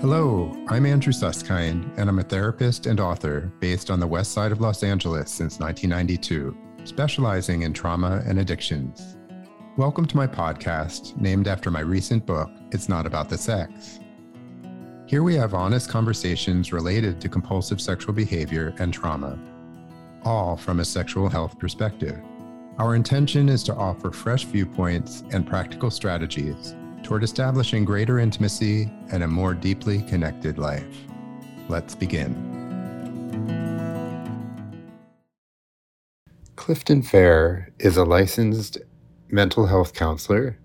Hello, I'm Andrew Susskind, and I'm a therapist and author based on the west side of Los Angeles since 1992, specializing in trauma and addictions. Welcome to my podcast, named after my recent book, It's Not About the Sex. Here we have honest conversations related to compulsive sexual behavior and trauma, all from a sexual health perspective. Our intention is to offer fresh viewpoints and practical strategies toward establishing greater intimacy and a more deeply connected life. Let's begin. Klifton Fehr is a licensed mental health counselor,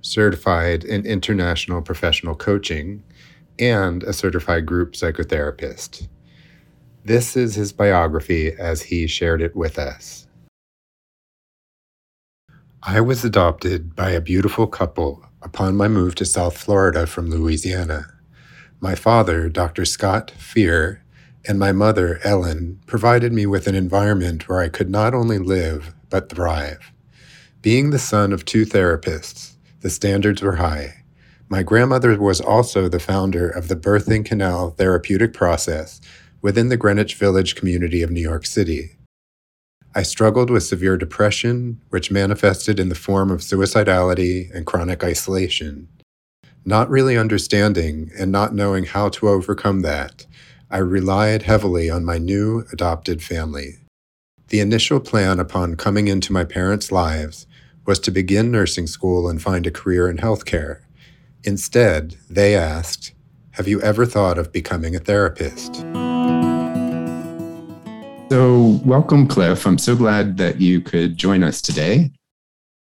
certified in international professional coaching, and a certified group psychotherapist. This is his biography as he shared it with us. I was adopted by a beautiful couple upon my move to South Florida from Louisiana. My father, Dr. Scott Fehr, and my mother, Ellen, provided me with an environment where I could not only live, but thrive. Being the son of two therapists, the standards were high. My grandmother was also the founder of the Birthing Canal Therapeutic Process within the Greenwich Village community of New York City. I struggled with severe depression, which manifested in the form of suicidality and chronic isolation. Not really understanding and not knowing how to overcome that, I relied heavily on my new adopted family. The initial plan upon coming into my parents' lives was to begin nursing school and find a career in healthcare. Instead, they asked, Have you ever thought of becoming a therapist? So, welcome, Cliff. I'm so glad that you could join us today.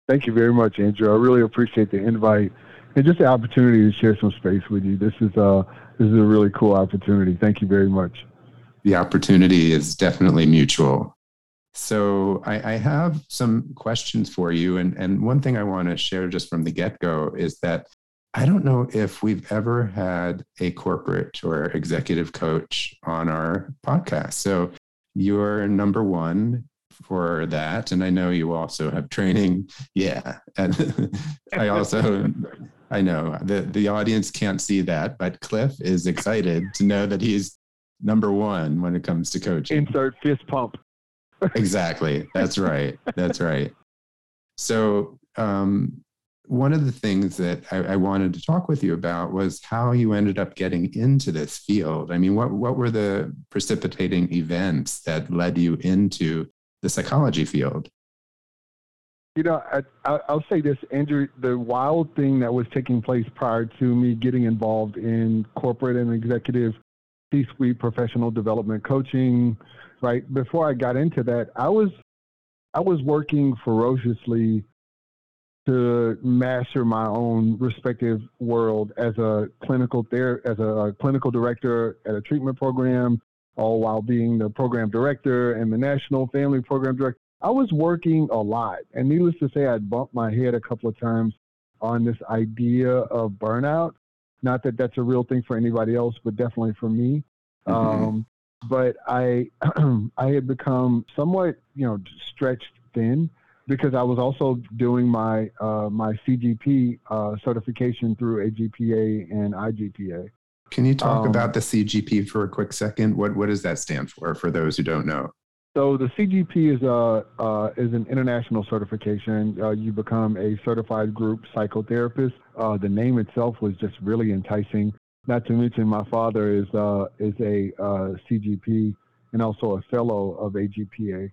Thank you very much, Andrew. I really appreciate the invite and just the opportunity to share some space with you. This is a uh, this is a really cool opportunity. Thank you very much. The opportunity is definitely mutual. So I, I have some questions for you, and and one thing I want to share just from the get go is that I don't know if we've ever had a corporate or executive coach on our podcast. So you're number one for that. And i know you also have training. Yeah. And i also i know the the audience can't see that but cliff is excited to know that he's number one when it comes to coaching. Insert fist pump. Exactly. That's right. That's right. So um, one of the things that I, I, wanted to talk with you about was how you ended up getting into this field. I mean, what, what were the precipitating events that led you into the psychology field? You know, I, will say this, Andrew. The wild thing that was taking place prior to me getting involved in corporate and executive C-suite professional development coaching, right before I got into that, I was I was working ferociously to master my own respective world as a clinical ther- as a clinical director at a treatment program, all while being the program director and the national family program director. I was working a lot, and needless to say, I'd bumped my head a couple of times on this idea of burnout. Not that that's a real thing for anybody else, but definitely for me. Mm-hmm. Um, but I, I had become somewhat, you know, stretched thin because I was also doing my uh, my CGP uh, certification through AGPA and IGPA. Can you talk um, about the CGP for a quick second? What what does that stand for? For those who don't know. So the CGP is a uh, is an international certification. Uh, you become a certified group psychotherapist. Uh, the name itself was just really enticing. Not to mention, my father is uh, is a CGP and also a fellow of AGPA.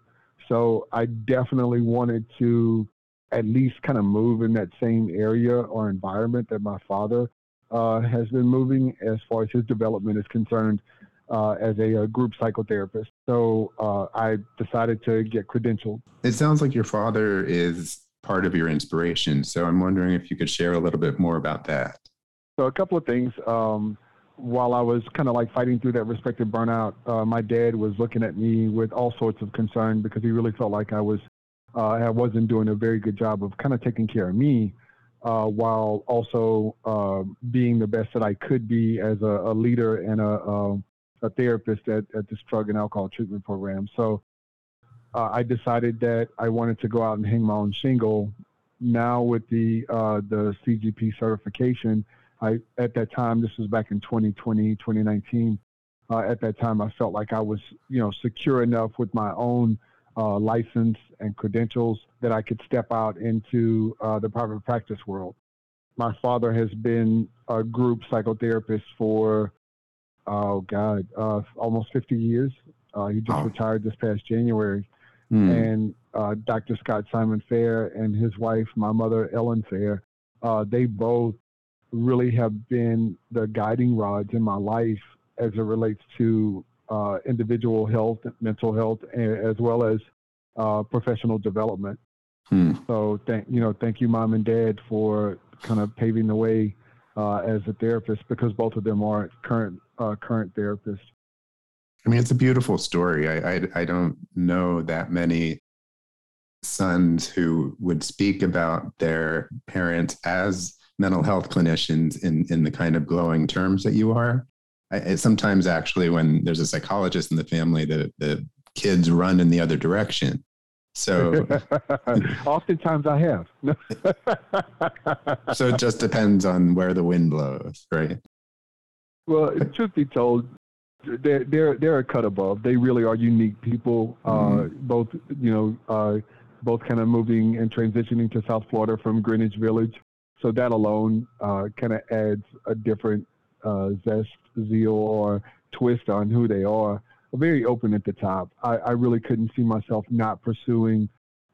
So I definitely wanted to at least kind of move in that same area or environment that my father uh, has been moving as far as his development is concerned uh, as a, a, group psychotherapist. So uh, I decided to get credentialed. It sounds like your father is part of your inspiration. So I'm wondering if you could share a little bit more about that. So a couple of things. Um, while I was kind of like fighting through that respective burnout, uh, my dad was looking at me with all sorts of concern because he really felt like I was uh, I wasn't doing a very good job of kind of taking care of me, uh, while also uh, being the best that I could be as a, a leader and a, a, a therapist at, at this drug and alcohol treatment program. So uh, I decided that I wanted to go out and hang my own shingle. Now with the uh, the CGP certification I at that time, this was back in 2020, 2019. Uh, at that time, I felt like I was, you know, secure enough with my own uh, license and credentials that I could step out into uh, the private practice world. My father has been a group psychotherapist for, oh God, uh, almost 50 years. Uh, he just oh. retired this past January. Mm. And uh, Dr. Scott Simon Fehr and his wife, my mother, Ellen Fehr, they both really have been the guiding rods in my life as it relates to uh, individual health, mental health, as well as uh, professional development. Hmm. So thank you know thank you, mom and dad, for kind of paving the way uh, as a therapist because both of them are current uh, current therapists. I mean, it's a beautiful story. I, I I don't know that many sons who would speak about their parents as mental health clinicians in in the kind of glowing terms that you are. I, sometimes actually when there's a psychologist in the family the the kids run in the other direction. So oftentimes i have. So it just depends on where the wind blows right? Well truth be told they're they're they're a cut above. They really are unique people uh, mm-hmm. uh, both you know uh, both kind of moving and transitioning to south florida from greenwich village so that alone uh, kind of adds a different uh, zest, zeal, or twist on who they are. Very open at the top. I, I really couldn't see myself not pursuing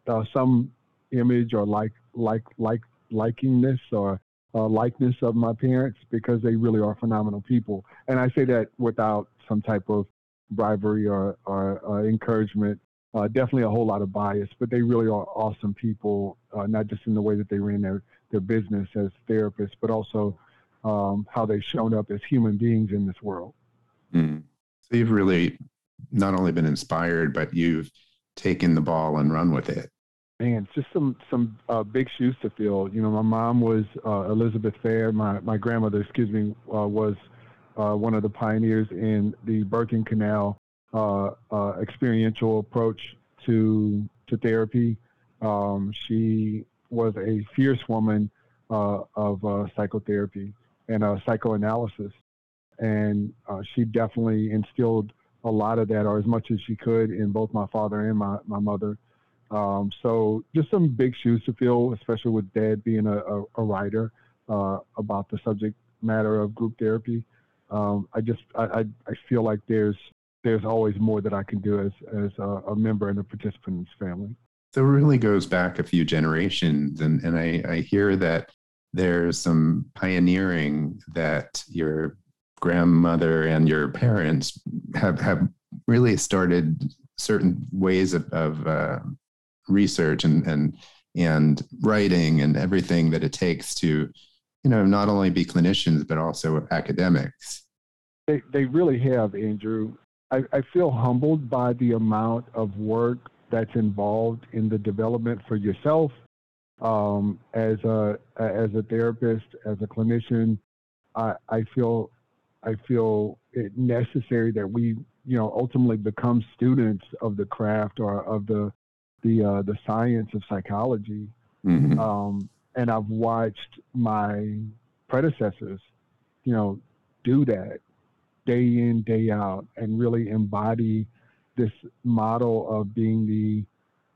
uh, some image or like like like likingness or uh, likeness of my parents because they really are phenomenal people. And I say that without some type of bribery or, or encouragement. Uh, definitely a whole lot of bias, but they really are awesome people, uh, not just in the way that they ran their, their business as therapists, but also um, how they've shown up as human beings in this world. Mm. So you've really not only been inspired, but you've taken the ball and run with it. Man, it's just some some uh, big shoes to fill. You know, my mom was uh, Elizabeth Fehr. My my grandmother, excuse me, uh, was uh, one of the pioneers in the birthing canal uh, uh, experiential approach to to therapy. Um, she was a fierce woman of psychotherapy and uh, psychoanalysis. And uh, she definitely instilled a lot of that, or as much as she could, in both my father and my, my mother. Um, so just some big shoes to fill, especially with dad being a, a, a writer uh, about the subject matter of group therapy. Um, I just I, I, I, feel like there's there's always more that I can do as as a, a member and a participant in this family. So it really goes back a few generations, and and I, I hear that there's some pioneering that your grandmother and your parents have have really started certain ways of, of uh, research and and and writing and everything that it takes to you know not only be clinicians but also academics. They, they really have andrew. I, I feel humbled by the amount of work that's involved in the development for yourself um, as a as a therapist, as a clinician, I, I feel I feel it necessary that we you know ultimately become students of the craft or of the the uh, the science of psychology. Mm-hmm. Um, and I've watched my predecessors, you know, do that day in day out and really embody this model of being the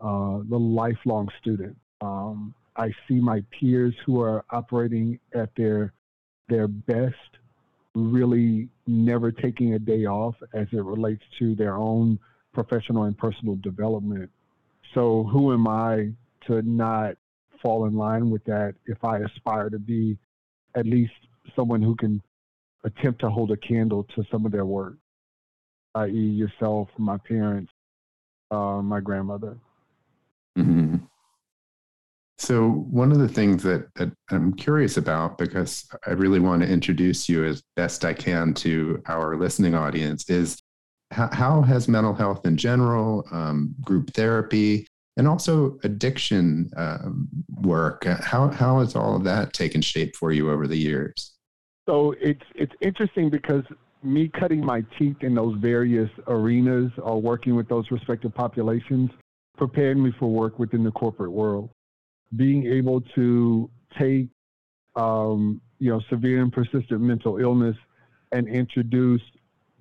uh, the lifelong student. Um, I see my peers who are operating at their their best, really never taking a day off as it relates to their own professional and personal development. So who am I to not fall in line with that if I aspire to be at least someone who can attempt to hold a candle to some of their work, i.e., yourself, my parents, uh, my grandmother. Mm-hmm. So, one of the things that, that, I'm curious about, because I really want to introduce you as best I can to our listening audience, is how, how has mental health in general, um, group therapy, and also addiction um, work, how, how has all of that taken shape for you over the years? So, it's, it's interesting because me cutting my teeth in those various arenas or working with those respective populations prepared me for work within the corporate world. Being able to take um, you know, severe and persistent mental illness and introduce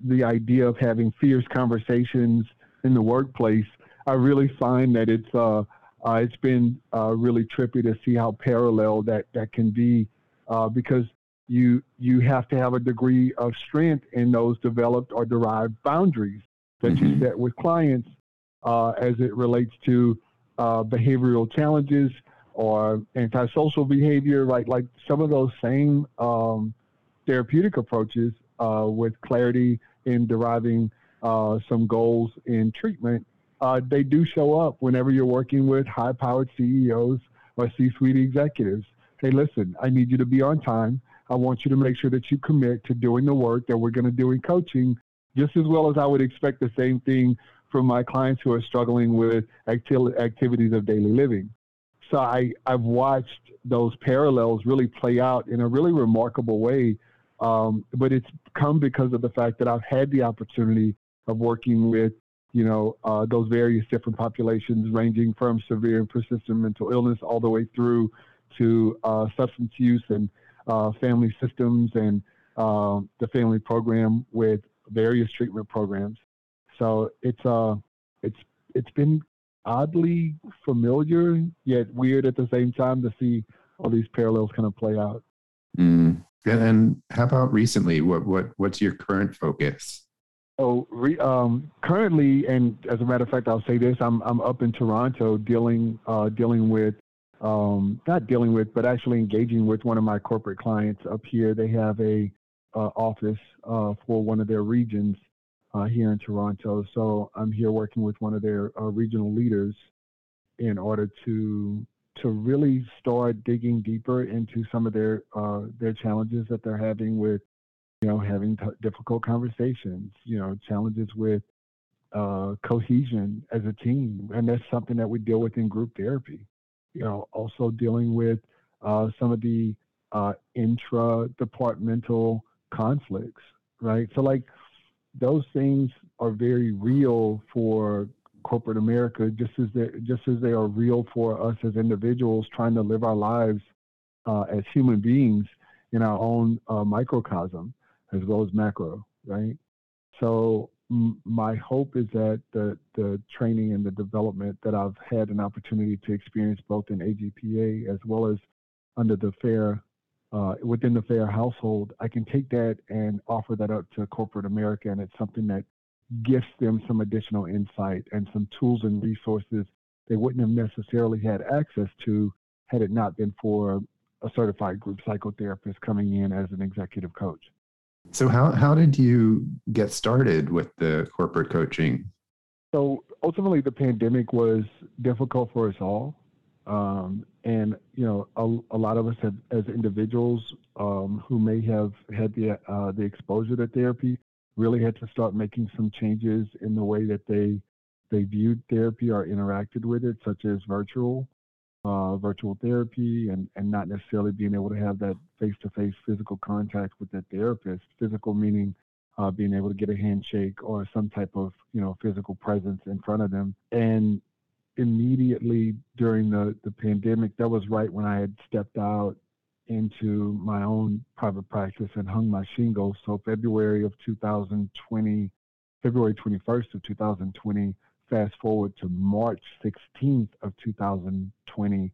the idea of having fierce conversations in the workplace, I really find that it's uh, uh, it's been uh, really trippy to see how parallel that that can be, uh, because you you have to have a degree of strength in those developed or derived boundaries that mm-hmm. you set with clients uh, as it relates to uh, behavioral challenges or antisocial behavior, right? Like some of those same um, therapeutic approaches uh, with clarity in deriving uh, some goals in treatment, uh, they do show up whenever you're working with high powered CEOs or C suite executives. Hey, listen, I need you to be on time. I want you to make sure that you commit to doing the work that we're going to do in coaching, just as well as I would expect the same thing from my clients who are struggling with acti- activities of daily living. So I, I've watched those parallels really play out in a really remarkable way. Um, but it's come because of the fact that I've had the opportunity of working with, you know, uh, those various different populations ranging from severe and persistent mental illness all the way through to uh, substance use and uh, family systems and um, the family program with various treatment programs. So it's uh, it's it's been oddly familiar yet weird at the same time to see all these parallels kind of play out. Mm. And how about recently? What what what's your current focus? Oh, re, um, currently, and as a matter of fact, I'll say this: I'm I'm up in Toronto dealing uh, dealing with um, not dealing with, but actually engaging with one of my corporate clients up here. They have a uh, office uh, for one of their regions uh, here in Toronto. So I'm here working with one of their uh, regional leaders in order to to really start digging deeper into some of their uh, their challenges that they're having with you know having t- difficult conversations. You know challenges with uh, cohesion as a team, and that's something that we deal with in group therapy. You know, also dealing with uh, some of the uh, intra-departmental conflicts, right? So like those things are very real for corporate America, just as they just as they are real for us as individuals trying to live our lives uh, as human beings in our own uh, microcosm as well as macro, right? So my hope is that the the training and the development that I've had an opportunity to experience both in AGPA as well as under the Fehr uh, within the Fehr household, I can take that and offer that up to corporate America, and it's something that gifts them some additional insight and some tools and resources they wouldn't have necessarily had access to had it not been for a certified group psychotherapist coming in as an executive coach. So how how did you get started with the corporate coaching? So ultimately, the pandemic was difficult for us all. Um, and you know, a, a, lot of us have, as individuals um, who may have had the uh, the exposure to therapy, really had to start making some changes in the way that they they viewed therapy or interacted with it, such as virtual uh, virtual therapy, and and not necessarily being able to have that face to face physical contact with the therapist. Physical meaning uh, being able to get a handshake or some type of you know physical presence in front of them, and immediately during the, the pandemic, that was right when I had stepped out into my own private practice and hung my shingle. So February of 2020, February 21st of 2020, fast forward to March 16th of 2020,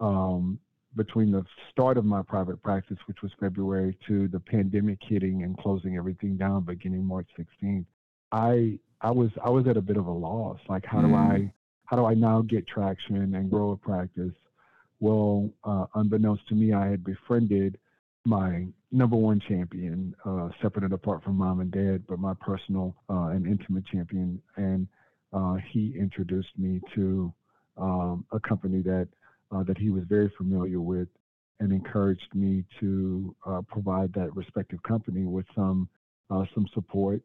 um, between the start of my private practice, which was February, to the pandemic hitting and closing everything down beginning March 16th, I I was I was at a bit of a loss. Like, how do mm. I how do I now get traction and grow a practice? Well, uh, unbeknownst to me, I had befriended my number one champion, uh, separate and apart from mom and dad, but my personal uh, and intimate champion. And uh, he introduced me to um, a company that uh, that he was very familiar with, and encouraged me to uh, provide that respective company with some some support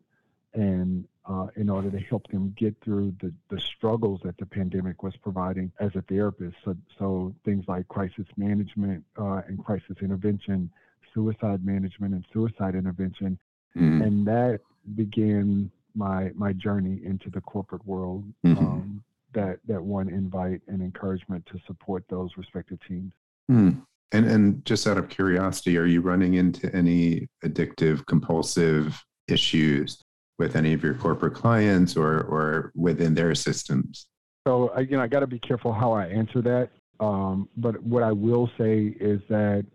and uh, in order to help them get through the, the struggles that the pandemic was providing as a therapist. So, so things like crisis management uh, and crisis intervention, suicide management and suicide intervention. Mm. And that began my my journey into the corporate world. Mm-hmm. Um, that that one invite and encouragement to support those respective teams. Mm. And and just out of curiosity, are you running into any addictive, compulsive issues with any of your corporate clients or or within their systems? So again, I got to be careful how I answer that. Um, but what I will say is that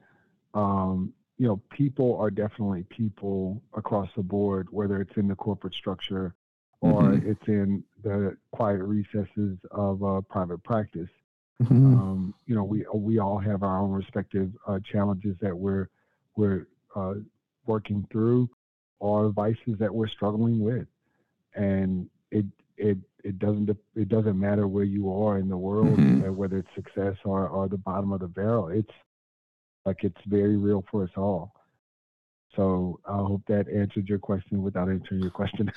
um, you know people are definitely people across the board, whether it's in the corporate structure or mm-hmm. it's in the quiet recesses of uh, private practice. Mm-hmm. Um, you know, we we all have our own respective uh, challenges that we're we're uh, working through, or vices that we're struggling with, and it it it doesn't it doesn't matter where you are in the world, mm-hmm. whether it's success or or the bottom of the barrel. It's like it's very real for us all. So I hope that answered your question without answering your question.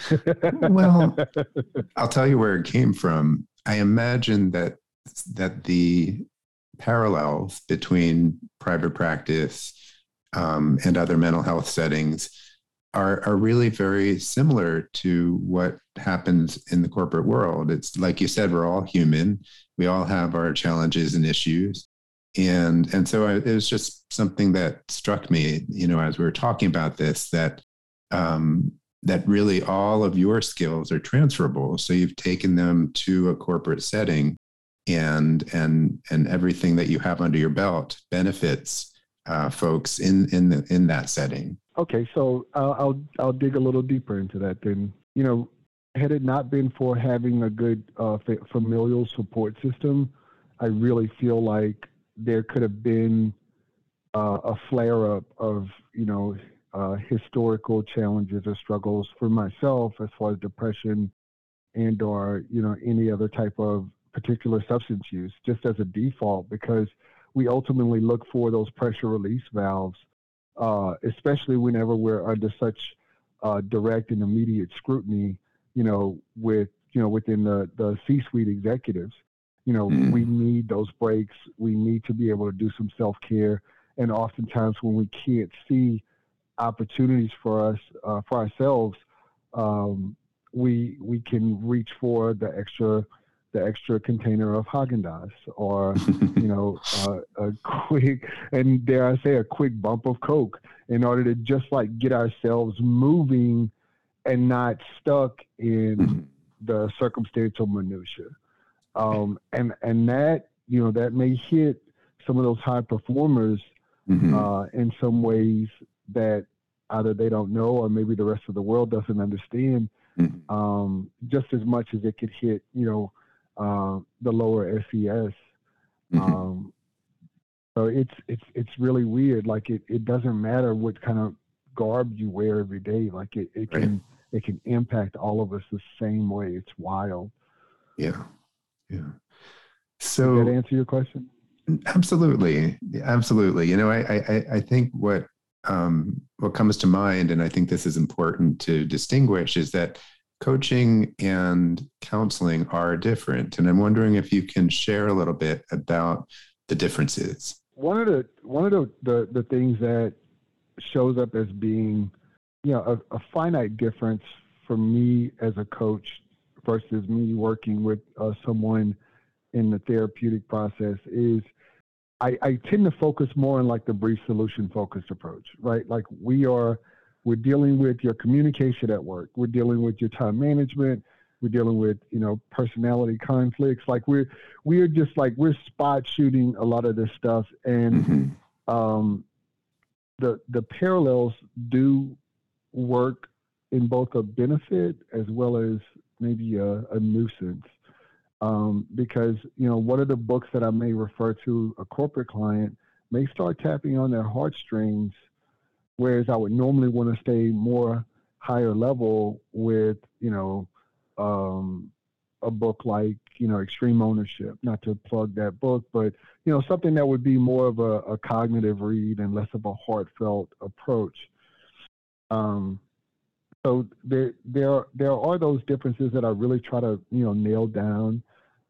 well, I'll tell you where it came from. I imagine that that the parallels between private practice um, and other mental health settings are, are really very similar to what happens in the corporate world. It's like you said, we're all human. We all have our challenges and issues. And, and so I, it was just something that struck me, you know, as we were talking about this, that, um, that really all of your skills are transferable. So you've taken them to a corporate setting and and and everything that you have under your belt benefits uh, folks in in the, in that setting. Okay, so I'll, I'll I'll dig a little deeper into that. Then you know, had it not been for having a good uh, familial support system, I really feel like there could have been uh, a flare up of you know uh, historical challenges or struggles for myself as far as depression and or you know any other type of particular substance use just as a default because we ultimately look for those pressure release valves, uh, especially whenever we're under such uh, direct and immediate scrutiny, you know, with, you know, within the, the C-suite executives. You know, mm. we need those breaks. We need to be able to do some self-care. And oftentimes when we can't see opportunities for us, uh, for ourselves, um, we, we can reach for the extra the extra container of Haagen Dazs, or you know, uh, a quick and dare I say a quick bump of Coke, in order to just like get ourselves moving and not stuck in mm-hmm. the circumstantial minutia. Um, and and that you know that may hit some of those high performers mm-hmm. uh, in some ways that either they don't know or maybe the rest of the world doesn't understand. Mm-hmm. Um, just as much as it could hit, you know, uh, the lower SES. Mm-hmm. Um, so it's it's it's really weird. Like it, it doesn't matter what kind of garb you wear every day. Like it, it can right. it can impact all of us the same way. It's wild. Yeah, yeah. So Did that answer your question? Absolutely, absolutely. You know, I I, I think what um, what comes to mind, and I think this is important to distinguish, is that coaching and counseling are different. And I'm wondering if you can share a little bit about the differences. One of the one of the, the, the things that shows up as being, you know, a, a finite difference for me as a coach versus me working with uh, someone in the therapeutic process is I, I, tend to focus more on like the brief solution focused approach, right? Like we are we're dealing with your communication at work. We're dealing with your time management. We're dealing with, you know, personality conflicts. Like we're we're just like we're spot shooting a lot of this stuff, and mm-hmm. um, the the parallels do work in both a benefit as well as maybe a, a nuisance. Um, because you know one of the books that I may refer to a corporate client may start tapping on their heartstrings Whereas I would normally want to stay more higher level with, you know, um, a book like, you know, Extreme Ownership, not to plug that book, but, you know, something that would be more of a, a cognitive read and less of a heartfelt approach. Um, so there, there, there are those differences that I really try to, you know, nail down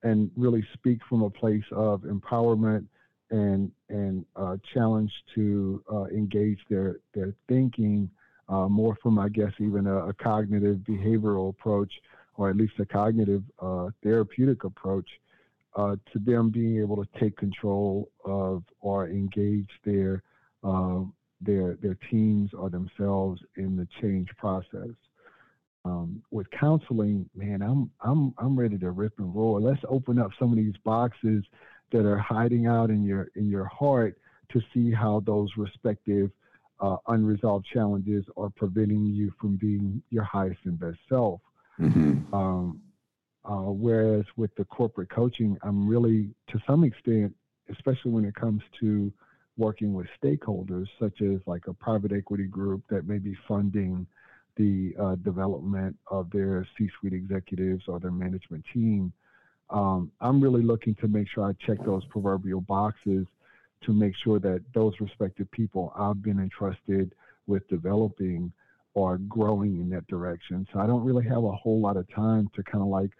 and really speak from a place of empowerment and and uh, challenged to uh, engage their their thinking uh, more from I guess even a, a, cognitive behavioral approach or at least a cognitive uh, therapeutic approach uh, to them being able to take control of or engage their uh, their their teams or themselves in the change process. Um, with counseling, man, I'm I'm I'm ready to rip and roll. Let's open up some of these boxes that are hiding out in your in your heart to see how those respective uh, unresolved challenges are preventing you from being your highest and best self. Mm-hmm. Um, uh, whereas with the corporate coaching, I'm really, to some extent, especially when it comes to working with stakeholders, such as like a private equity group that may be funding the uh, development of their C suite executives or their management team. Um, I'm really looking to make sure I check those proverbial boxes to make sure that those respective people I've been entrusted with developing are growing in that direction. So I don't really have a whole lot of time to kind of like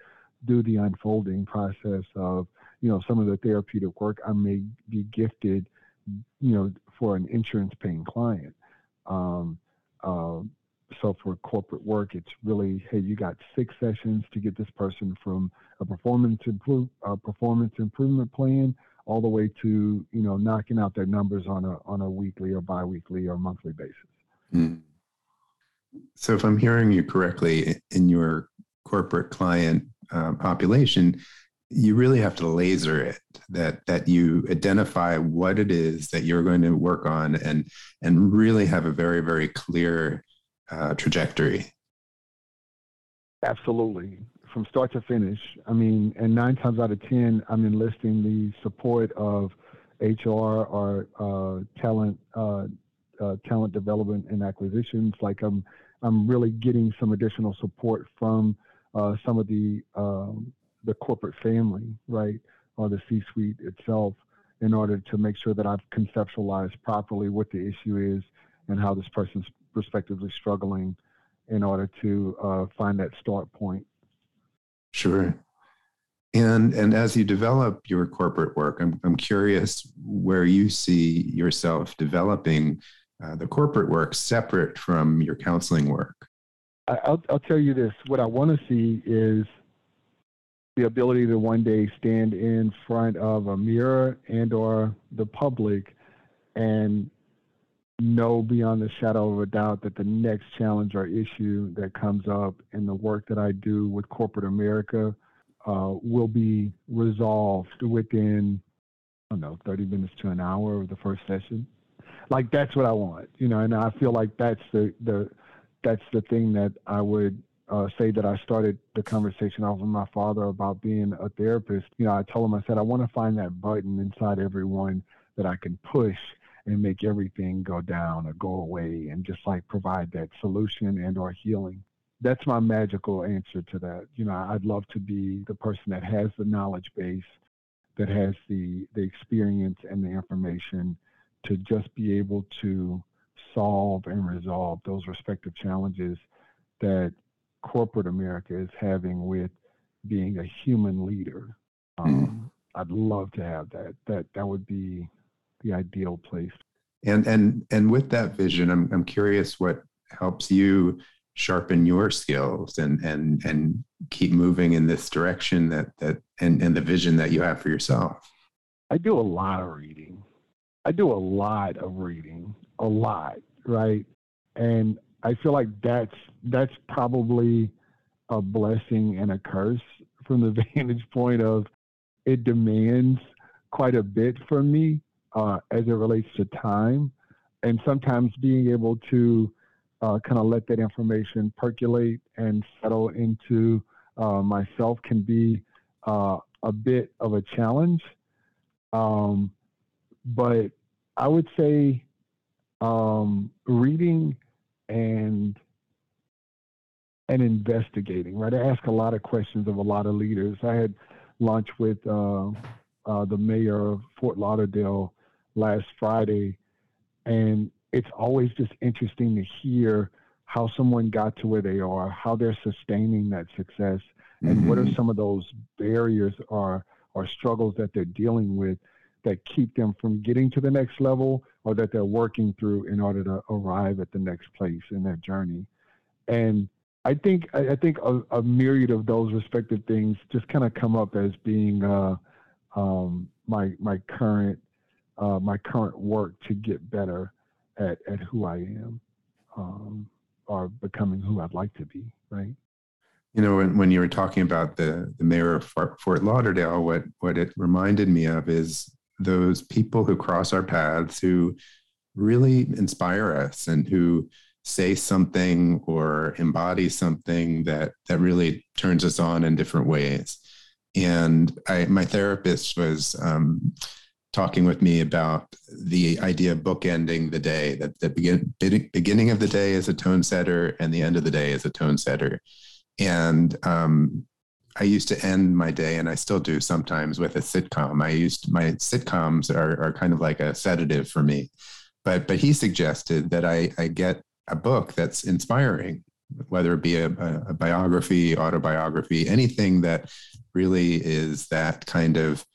do the unfolding process of, you know, some of the therapeutic work I may be gifted, you know, for an insurance paying client. Um, uh, so for corporate work, it's really, hey, you got six sessions to get this person from a performance improve, a performance improvement plan all the way to you know knocking out their numbers on a on a weekly or biweekly or monthly basis. Mm. So, if I'm hearing you correctly, in your corporate client uh, population, you really have to laser it. That that you identify what it is that you're going to work on, and and really have a very very clear uh, trajectory. Absolutely from start to finish. I mean, and nine times out of ten, I'm enlisting the support of HR or uh, talent uh, uh, talent development and acquisitions. Like I'm I'm really getting some additional support from uh, some of the um, the corporate family, right, or the C-suite itself, in order to make sure that I've conceptualized properly what the issue is and how this person's respectively struggling in order to uh, find that start point Sure. And and as you develop your corporate work, I'm I'm curious where you see yourself developing uh, the corporate work separate from your counseling work. I'll I'll tell you this: what I want to see is the ability to one day stand in front of a mirror and or the public and know beyond the shadow of a doubt that the next challenge or issue that comes up in the work that I do with corporate America uh, will be resolved within, I don't know, 30 minutes to an hour of the first session. Like that's what I want, you know, and I feel like that's the, the that's the thing that I would uh, say that I started the conversation off with my father about being a therapist. You know, I told him I said I want to find that button inside everyone that I can push and make everything go down or go away and just like provide that solution and or healing that's my magical answer to that you know i'd love to be the person that has the knowledge base that has the the experience and the information to just be able to solve and resolve those respective challenges that corporate america is having with being a human leader hmm. um, i'd love to have that that that would be the ideal place. And and and with that vision, I'm I'm curious what helps you sharpen your skills and and and keep moving in this direction that that and and the vision that you have for yourself. I do a lot of reading. I do a lot of reading, a lot, right? And I feel like that's that's probably a blessing and a curse from the vantage point of it demands quite a bit from me uh, as it relates to time, and sometimes being able to uh, kind of let that information percolate and settle into uh, myself can be uh, a bit of a challenge. Um, but I would say um, reading and and investigating. Right, I ask a lot of questions of a lot of leaders. I had lunch with uh, uh, the mayor of Fort Lauderdale last Friday, and it's always just interesting to hear how someone got to where they are, how they're sustaining that success, and mm-hmm. what are mm-hmm. some of those barriers or or struggles that they're dealing with that keep them from getting to the next level or that they're working through in order to arrive at the next place in their journey. And I think I think a, a myriad of those respective things just kind of come up as being uh, um, my my current uh, my current work to get better at at who I am, um, or becoming who I'd like to be. Right. You know, when, when you were talking about the the mayor of Fort Lauderdale, what what it reminded me of is those people who cross our paths who really inspire us and who say something or embody something that that really turns us on in different ways. And I, my therapist was um, talking with me about the idea of bookending the day. That the begin, beginning of the day is a tone setter, and the end of the day is a tone setter. And um, I used to end my day, and I still do sometimes with a sitcom. I used my sitcoms are, are kind of like a sedative for me. But but he suggested that I, I get a book that's inspiring, whether it be a, a biography, autobiography, anything that really is that kind of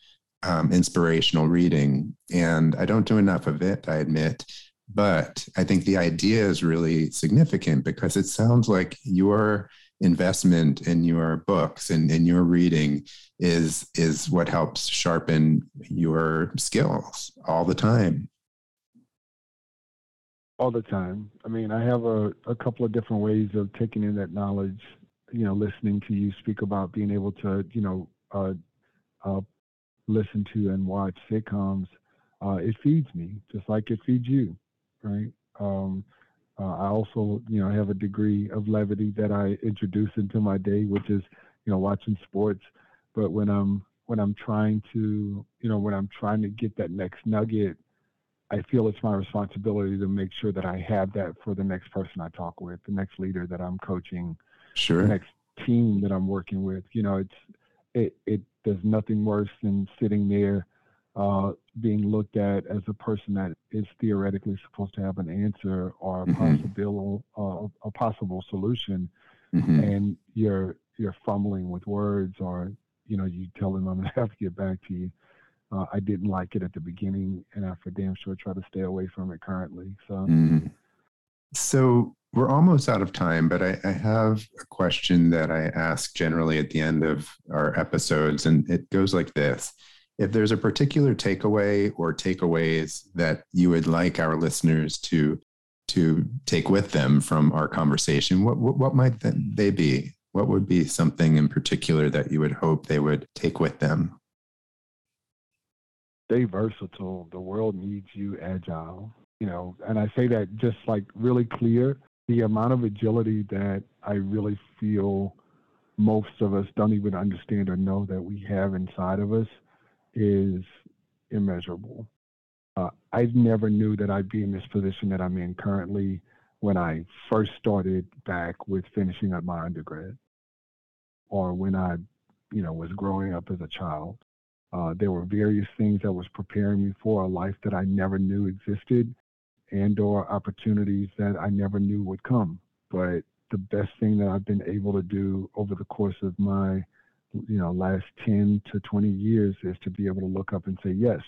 um, inspirational reading. And I don't do enough of it, I admit. But I think the idea is really significant because it sounds like your investment in your books and in your reading is is what helps sharpen your skills all the time all the time. I mean, I have a, a couple of different ways of taking in that knowledge. You know, listening to you speak about being able to, you know, uh, uh, listen to and watch sitcoms. Uh, it feeds me just like it feeds you, right? Um, uh, I also, you know, have a degree of levity that I introduce into my day, which is, you know, watching sports. But when I'm when I'm trying to, you know, when I'm trying to get that next nugget I feel it's my responsibility to make sure that I have that for the next person I talk with, the next leader that I'm coaching, sure, the next team that I'm working with. You know, it's it it there's nothing worse than sitting there uh, being looked at as a person that is theoretically supposed to have an answer or a mm-hmm. possible uh, a possible solution, mm-hmm. and you're you're fumbling with words or you know you tell them I'm gonna have to get back to you uh, I didn't like it at the beginning, and I for damn sure try to stay away from it currently. So, mm. so we're almost out of time, but I, I, have a question that I ask generally at the end of our episodes, and it goes like this: If there's a particular takeaway or takeaways that you would like our listeners to to take with them from our conversation, what what, what might they be? What would be something in particular that you would hope they would take with them? stay versatile. The world needs you agile. You know, and I say that just like really clear. The amount of agility that I really feel most of us don't even understand or know that we have inside of us is immeasurable. Uh, I never knew that I'd be in this position that I'm in currently when I first started back with finishing up my undergrad or when I, you know, was growing up as a child. Uh, there were various things that was preparing me for a life that I never knew existed and or opportunities that I never knew would come. But the best thing that I've been able to do over the course of my, you know, last 10 to 20 years is to be able to look up and say yes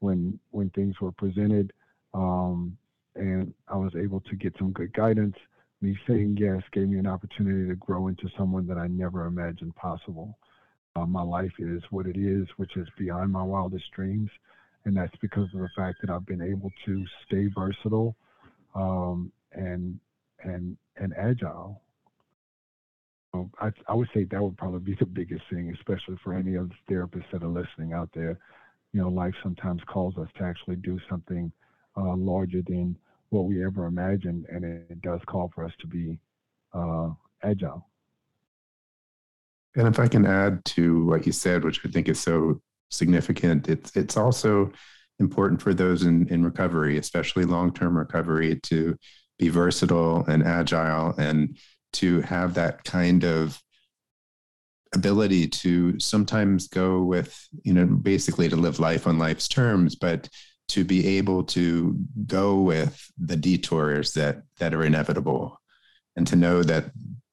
when when things were presented um, and I was able to get some good guidance. Me saying yes gave me an opportunity to grow into someone that I never imagined possible uh, my life is what it is, which is beyond my wildest dreams. And that's because of the fact that I've been able to stay versatile um, and and and agile. So I, I would say that would probably be the biggest thing, especially for any of the therapists that are listening out there. You know, life sometimes calls us to actually do something uh, larger than what we ever imagined, and it, it does call for us to be uh, agile. And if I can add to what you said, which I think is so significant, it's it's also important for those in, in recovery, especially long-term recovery, to be versatile and agile and to have that kind of ability to sometimes go with, you know, basically to live life on life's terms, but to be able to go with the detours that that are inevitable and to know that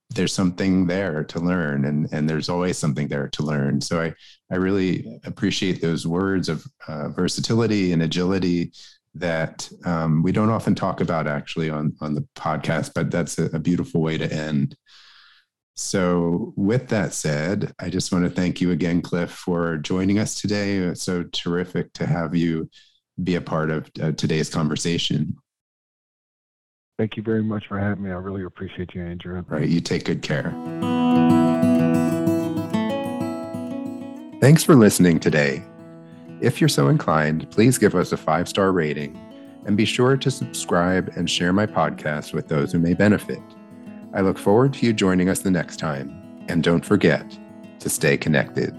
there's something there to learn and and there's always something there to learn. So i i really appreciate those words of uh, versatility and agility that um, we don't often talk about actually on on the podcast but that's a, a beautiful way to end So, with that said, I just want to thank you again, Cliff, for joining us today. It's so terrific to have you be a part of uh, today's conversation. Thank you very much for having me. I really appreciate you, Andrew. Right. You take good care. Thanks for listening today. If you're so inclined, please give us a five star rating and be sure to subscribe and share my podcast with those who may benefit. I look forward to you joining us the next time, and don't forget to stay connected.